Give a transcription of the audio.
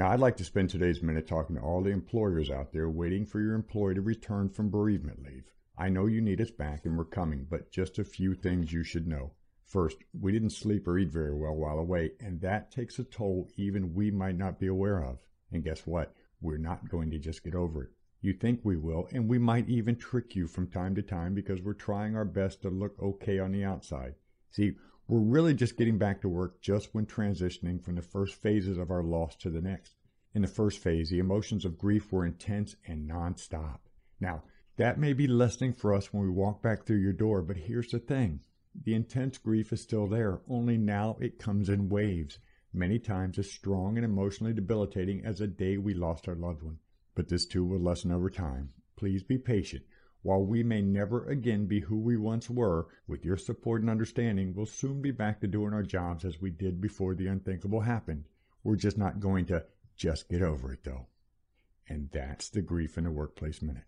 Now, I'd like to spend today's minute talking to all the employers out there waiting for your employee to return from bereavement leave. I know you need us back and we're coming, but just a few things you should know. First, we didn't sleep or eat very well while away, and that takes a toll even we might not be aware of. And guess what? We're not going to just get over it. You think we will, and we might even trick you from time to time because we're trying our best to look okay on the outside. See, we're really just getting back to work just when transitioning from the first phases of our loss to the next. In the first phase, the emotions of grief were intense and nonstop. Now, that may be lessening for us when we walk back through your door, but here's the thing. The intense grief is still there, only now it comes in waves, many times as strong and emotionally debilitating as the day we lost our loved one. But this too will lessen over time. Please be patient. While we may never again be who we once were, with your support and understanding, we'll soon be back to doing our jobs as we did before the unthinkable happened. We're just not going to just get over it, though. And that's the Grief in the Workplace Minute.